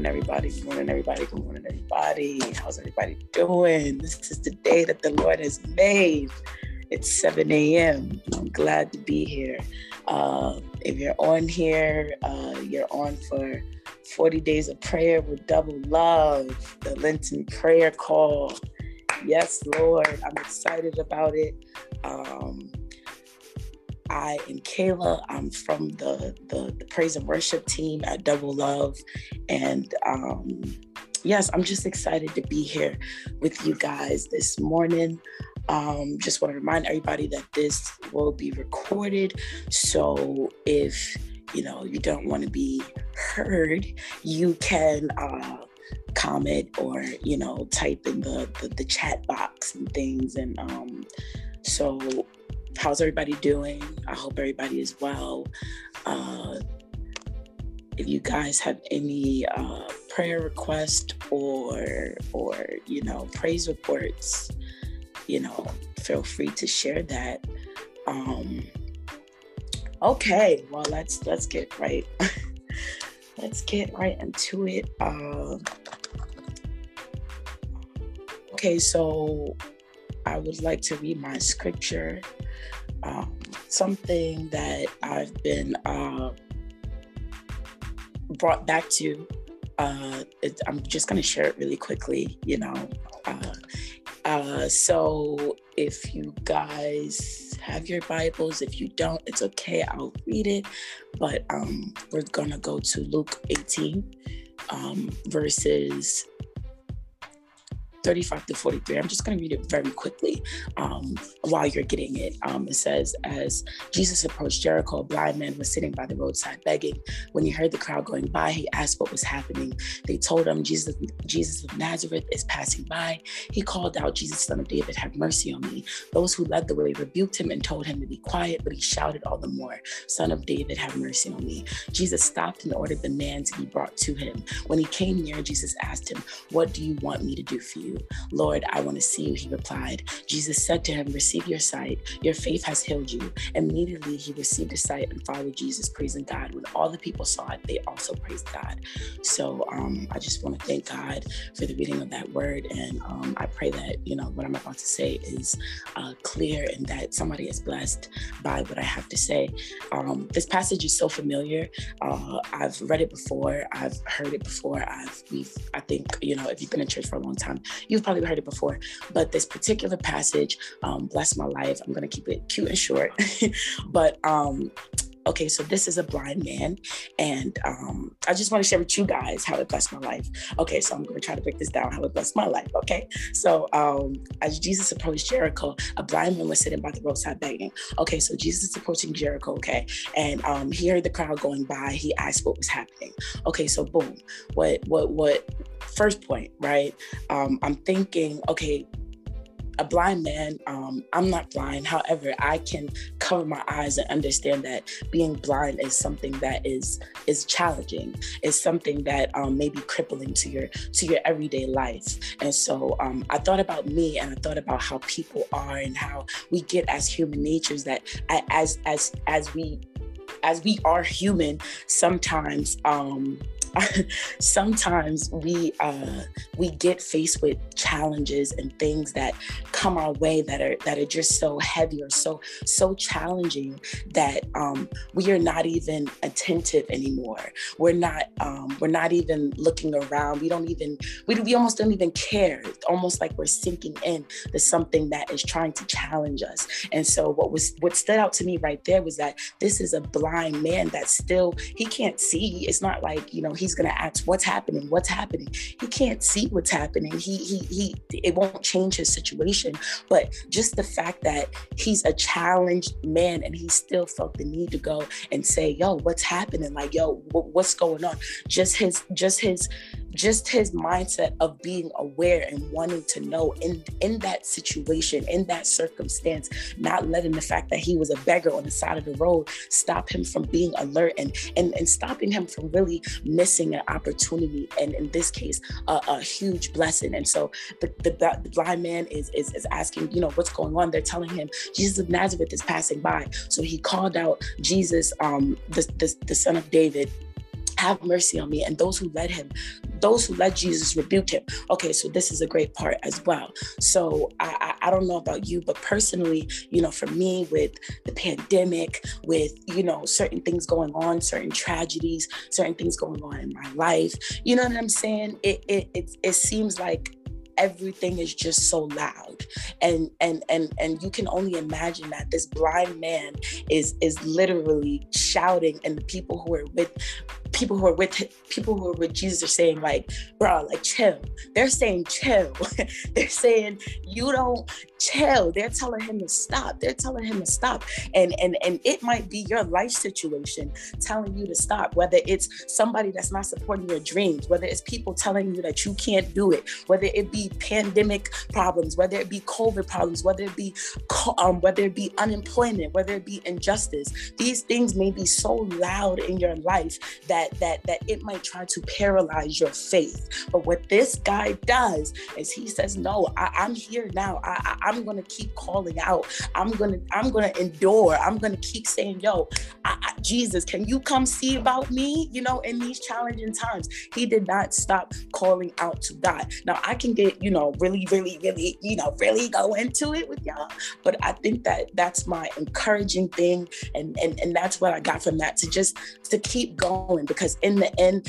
morning, everybody. Good morning, everybody. Good morning, everybody. How's everybody doing? This is the day that the Lord has made. It's 7 a.m. I'm glad to be here. Uh, if you're on here, uh, you're on for 40 days of prayer with double love, the Lenten prayer call. Yes, Lord, I'm excited about it. Um, I am Kayla. I'm from the, the, the praise and worship team at Double Love, and um, yes, I'm just excited to be here with you guys this morning. Um, just want to remind everybody that this will be recorded. So if you know you don't want to be heard, you can uh, comment or you know type in the, the, the chat box and things. And um, so, how's everybody doing? I hope everybody is well. Uh, if you guys have any uh, prayer requests or or you know praise reports you know, feel free to share that. Um, okay, well let's let's get right let's get right into it. Uh, okay, so I would like to read my scripture. Um, something that I've been uh, brought back to. Uh, it, I'm just going to share it really quickly. You know, uh, uh, so if you guys have your Bibles, if you don't, it's okay. I'll read it. But um, we're gonna go to Luke 18, um, verses 35 to 43. I'm just going to read it very quickly um, while you're getting it. Um, it says, As Jesus approached Jericho, a blind man was sitting by the roadside begging. When he heard the crowd going by, he asked what was happening. They told him, Jesus, Jesus of Nazareth is passing by. He called out, Jesus, son of David, have mercy on me. Those who led the way rebuked him and told him to be quiet, but he shouted all the more, Son of David, have mercy on me. Jesus stopped and ordered the man to be brought to him. When he came near, Jesus asked him, What do you want me to do for you? You. Lord, I want to see you. He replied. Jesus said to him, Receive your sight. Your faith has healed you. Immediately he received his sight and followed Jesus, praising God. When all the people saw it, they also praised God. So um, I just want to thank God for the reading of that word. And um, I pray that, you know, what I'm about to say is uh, clear and that somebody is blessed by what I have to say. Um, this passage is so familiar. Uh, I've read it before. I've heard it before. I've, we've, I think, you know, if you've been in church for a long time, You've probably heard it before, but this particular passage, um, bless my life. I'm going to keep it cute and short. but um, okay, so this is a blind man, and um, I just want to share with you guys how it blessed my life. Okay, so I'm going to try to break this down how it blessed my life. Okay, so um, as Jesus approached Jericho, a blind man was sitting by the roadside begging. Okay, so Jesus is approaching Jericho. Okay, and um, he heard the crowd going by. He asked what was happening. Okay, so boom, what what what first point, right? Um, I'm thinking, okay, a blind man, um, I'm not blind. However, I can cover my eyes and understand that being blind is something that is is challenging. It's something that um, may be crippling to your to your everyday life. And so um, I thought about me, and I thought about how people are, and how we get as human natures that as as as we as we are human, sometimes um, sometimes we uh, we get faced with challenges and things that come our way that are that are just so heavy or so so challenging that um, we are not even attentive anymore. We're not um, we're not even looking around. We don't even we, we almost don't even care. It's almost like we're sinking in to something that is trying to challenge us. And so what was what stood out to me right there was that this is a blind man that still he can't see. It's not like you know he's going to ask what's happening what's happening. He can't see what's happening. He he he it won't change his situation. But just the fact that he's a challenged man and he still felt the need to go and say yo what's happening? Like yo what's going on? Just his just his just his mindset of being aware and wanting to know in in that situation in that circumstance not letting the fact that he was a beggar on the side of the road stop him from being alert and and, and stopping him from really missing an opportunity and in this case a, a huge blessing. And so the, the, the blind man is, is is asking you know what's going on? They're telling him jesus of nazareth is passing by. So he called out jesus um the, the, the son of david have mercy on me. And those who led him those who let Jesus rebuke him. Okay, so this is a great part as well. So I, I, I don't know about you, but personally, you know, for me with the pandemic, with, you know, certain things going on, certain tragedies, certain things going on in my life, you know what I'm saying? It, it, it, it seems like everything is just so loud and and and and you can only imagine that this blind man is is literally shouting and the people who are with people who are with people who are with Jesus are saying like, bro, like chill. They're saying chill. They're saying you don't chill. They're telling him to stop. They're telling him to stop. And and and it might be your life situation telling you to stop. Whether it's somebody that's not supporting your dreams, whether it's people telling you that you can't do it, whether it be pandemic problems, whether it be COVID problems, whether it be um, whether it be unemployment, whether it be injustice. These things may be so loud in your life that that that it might try to paralyze your faith. But what this guy does is he says, "No, I, am here now. I, I, am gonna keep calling out. I'm gonna I'm gonna endure. I'm gonna keep saying, Yo, I, I, Jesus, can you come see about me? You know, in these challenging times, he did not stop calling out to God. Now I can get you know really, really, really, you know, really go into it with y'all, but I think that that's my encouraging thing, and and and that's what I got from that to just to keep going because in the end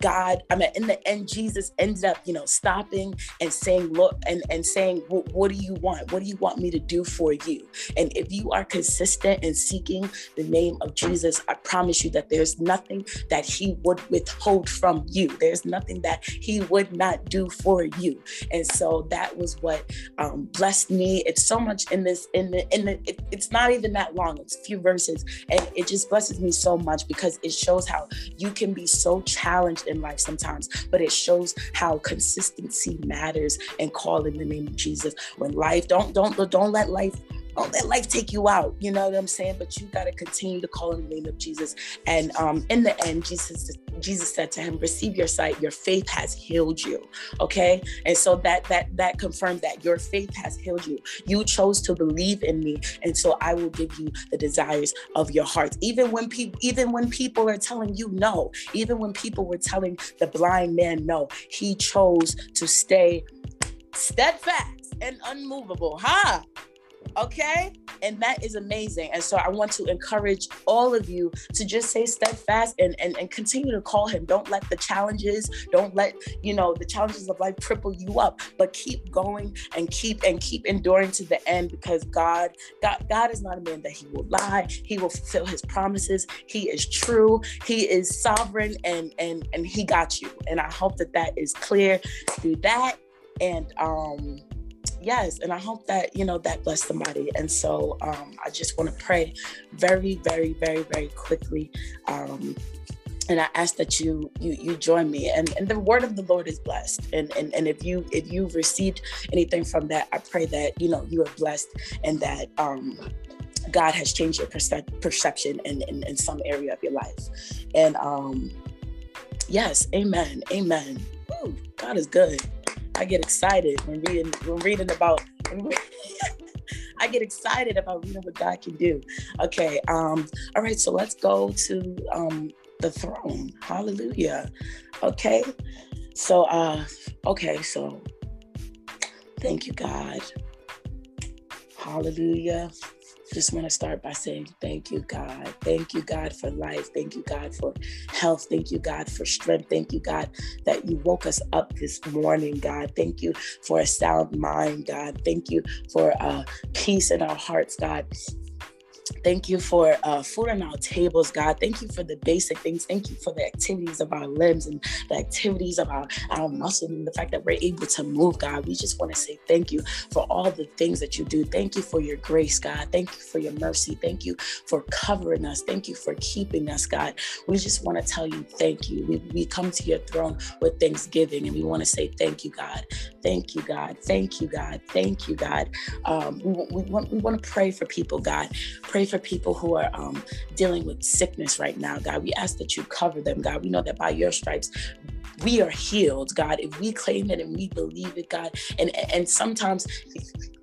God, I mean, in the end, Jesus ended up, you know, stopping and saying, look, and, and saying, what do you want? What do you want me to do for you? And if you are consistent in seeking the name of Jesus, I promise you that there's nothing that he would withhold from you. There's nothing that he would not do for you. And so that was what um, blessed me. It's so much in this, in the, in the, it, it's not even that long. It's a few verses. And it just blesses me so much because it shows how you can be so challenged in life sometimes, but it shows how consistency matters and calling the name of Jesus. When life don't don't don't let life don't let life take you out. You know what I'm saying? But you got to continue to call in the name of Jesus. And um, in the end, Jesus Jesus said to him, "Receive your sight. Your faith has healed you." Okay, and so that that that confirmed that your faith has healed you. You chose to believe in me, and so I will give you the desires of your heart. Even when people, even when people are telling you no, even when people were telling the blind man no, he chose to stay steadfast and unmovable. Huh? Okay. And that is amazing. And so I want to encourage all of you to just stay steadfast and, and, and continue to call him. Don't let the challenges, don't let, you know, the challenges of life cripple you up, but keep going and keep and keep enduring to the end because God, God, God is not a man that he will lie. He will fulfill his promises. He is true. He is sovereign and and and he got you. And I hope that that is clear through that. And um yes and i hope that you know that blessed somebody and so um, i just want to pray very very very very quickly um, and I ask that you you you join me and and the word of the Lord is blessed and and and if you if you've received anything from that I pray that you know you are blessed and that um God has changed your perce- perception in, in in some area of your life and um yes amen amen. Ooh, God is good I get excited when reading when reading about. I get excited about reading what God can do. Okay, um, all right, so let's go to um, the throne. Hallelujah. Okay, so uh, okay, so thank you, God. Hallelujah just want to start by saying thank you, God. Thank you, God, for life. Thank you, God, for health. Thank you, God, for strength. Thank you, God, that you woke us up this morning, God. Thank you for a sound mind, God. Thank you for uh, peace in our hearts, God. Thank you for uh, food on our tables, God. Thank you for the basic things. Thank you for the activities of our limbs and the activities of our, our muscles and the fact that we're able to move, God. We just want to say thank you for all the things that you do. Thank you for your grace, God. Thank you for your mercy. Thank you for covering us. Thank you for keeping us, God. We just want to tell you thank you. We, we come to your throne with thanksgiving and we want to say thank you, God. Thank you, God. Thank you, God. Thank you, God. Um, we, we, want, we want to pray for people, God. Pray for people who are um, dealing with sickness right now, God. We ask that you cover them, God. We know that by your stripes, we are healed, God. If we claim it and we believe it, God. And and sometimes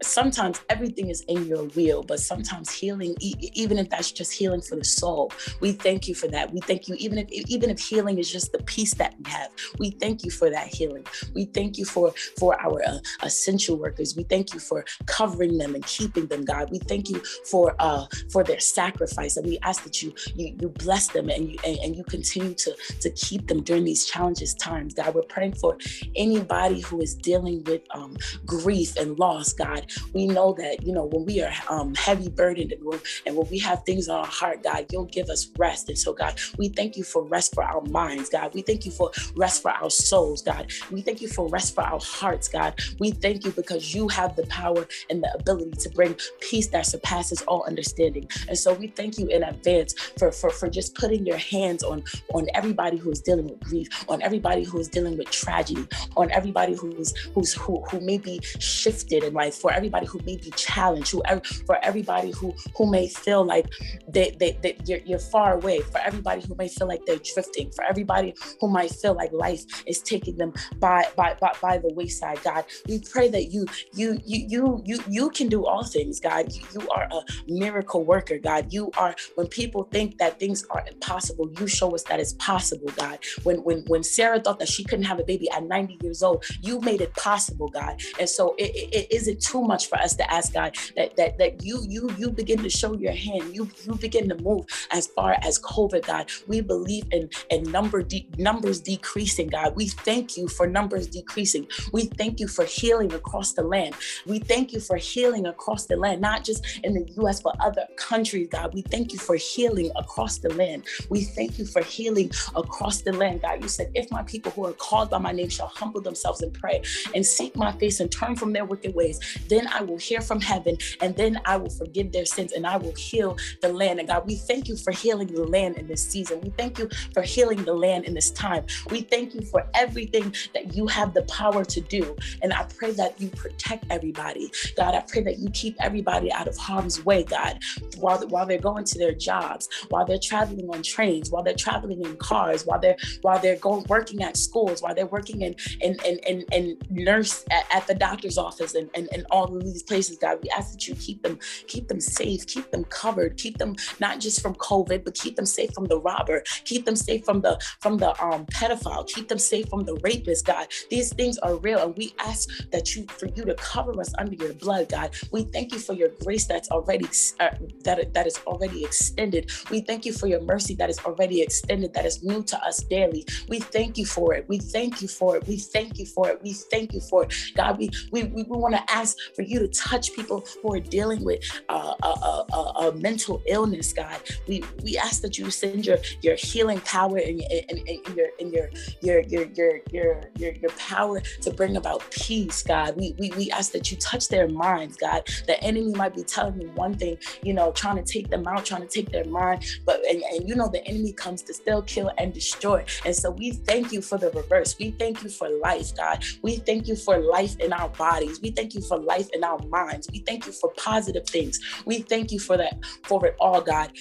sometimes everything is in your will, but sometimes healing, even if that's just healing for the soul, we thank you for that. We thank you, even if even if healing is just the peace that we have, we thank you for that healing. We thank you for for our uh, essential workers. We thank you for covering them and keeping them, God. We thank you for uh for their sacrifice, and we ask that you you, you bless them and you and, and you continue to to keep them during these challenges times, God. We're praying for anybody who is dealing with um, grief and loss, God we know that, you know, when we are um, heavy burdened and when, and when we have things on our heart, God, you'll give us rest. And so, God, we thank you for rest for our minds, God. We thank you for rest for our souls, God. We thank you for rest for our hearts, God. We thank you because you have the power and the ability to bring peace that surpasses all understanding. And so we thank you in advance for, for, for just putting your hands on, on everybody who is dealing with grief, on everybody who is dealing with tragedy, on everybody who's who's who, who may be shifted in life, for everybody who may be challenged, who for everybody who who may feel like they, they, they you're, you're far away, for everybody who may feel like they're drifting, for everybody who might feel like life is taking them by by by, by the wayside. God, we pray that you you you you you you can do all things, God. You, you are a miracle worker, God. You are when people think that things are impossible, you show us that it's possible, God. When when when Sarah thought that she couldn't have a baby at 90 years old, you made it possible, God. And so it, it, it isn't too much for us to ask God that that that you you you begin to show your hand. You you begin to move as far as COVID, God. We believe in in number de- numbers decreasing, God. We thank you for numbers decreasing. We thank you for healing across the land. We thank you for healing across the land, not just in the U.S. but other countries, God. We thank you for healing across the land. We thank you for healing across the land, God. You said, if my people who are called by my name shall humble themselves and pray and seek my face and turn from their wicked ways, then I will hear from heaven, and then I will forgive their sins and I will heal the land. And God, we thank you for healing the land in this season. We thank you for healing the land in this time. We thank you for everything that you have the power to do. And I pray that you protect everybody. God, I pray that you keep everybody out of harm's way, God, while, while they're going to their jobs, while they're traveling on trains, while they're traveling in cars, while they're while they're going working at schools, while they're working in in in, in, in nurse at, at the doctor's office and, and, and all of these places, God. We ask that you keep them, keep them safe, keep them covered, keep them not just from COVID, but keep them safe from the robber, keep them safe from the from the um, pedophile, keep them safe from the rapist, God. These things are real, and we ask that you for you to cover us under your blood, God. We thank you for your grace that's already uh, that that is already extended. We thank you for your mercy that is already extended, that is new to us daily. We thank you for it. We thank you for it. We thank you for it. We thank you for it, God. We we we, we want to ask for you to touch people who are dealing with uh, a, a, a, mental illness, God. We we ask that you send your your healing power and, and, and your and your your your your your your your power to bring about peace, God. We, we we ask that you touch their minds, God. The enemy might be telling them one thing, you know, trying to take them out, trying to take their mind, but and, and you know the enemy comes to still kill and destroy. And so we thank you for the reverse. We thank you for life, God. We thank you for life in our bodies. We thank you for life in our minds. We thank you for positive things. We thank you for that, for it all, God.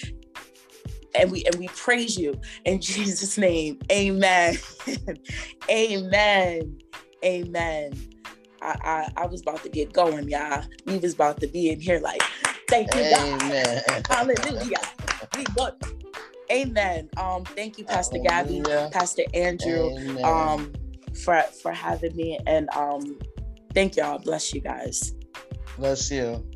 And we and we praise you in Jesus' name. Amen. Amen. Amen. I, I, I was about to get going, y'all. We was about to be in here like, thank you, Amen. God. Hallelujah. We go. Amen. Um, thank you, Pastor Hallelujah. Gabby, Pastor Andrew, Amen. um, for for having me, and um, thank y'all. Bless you guys. Bless you.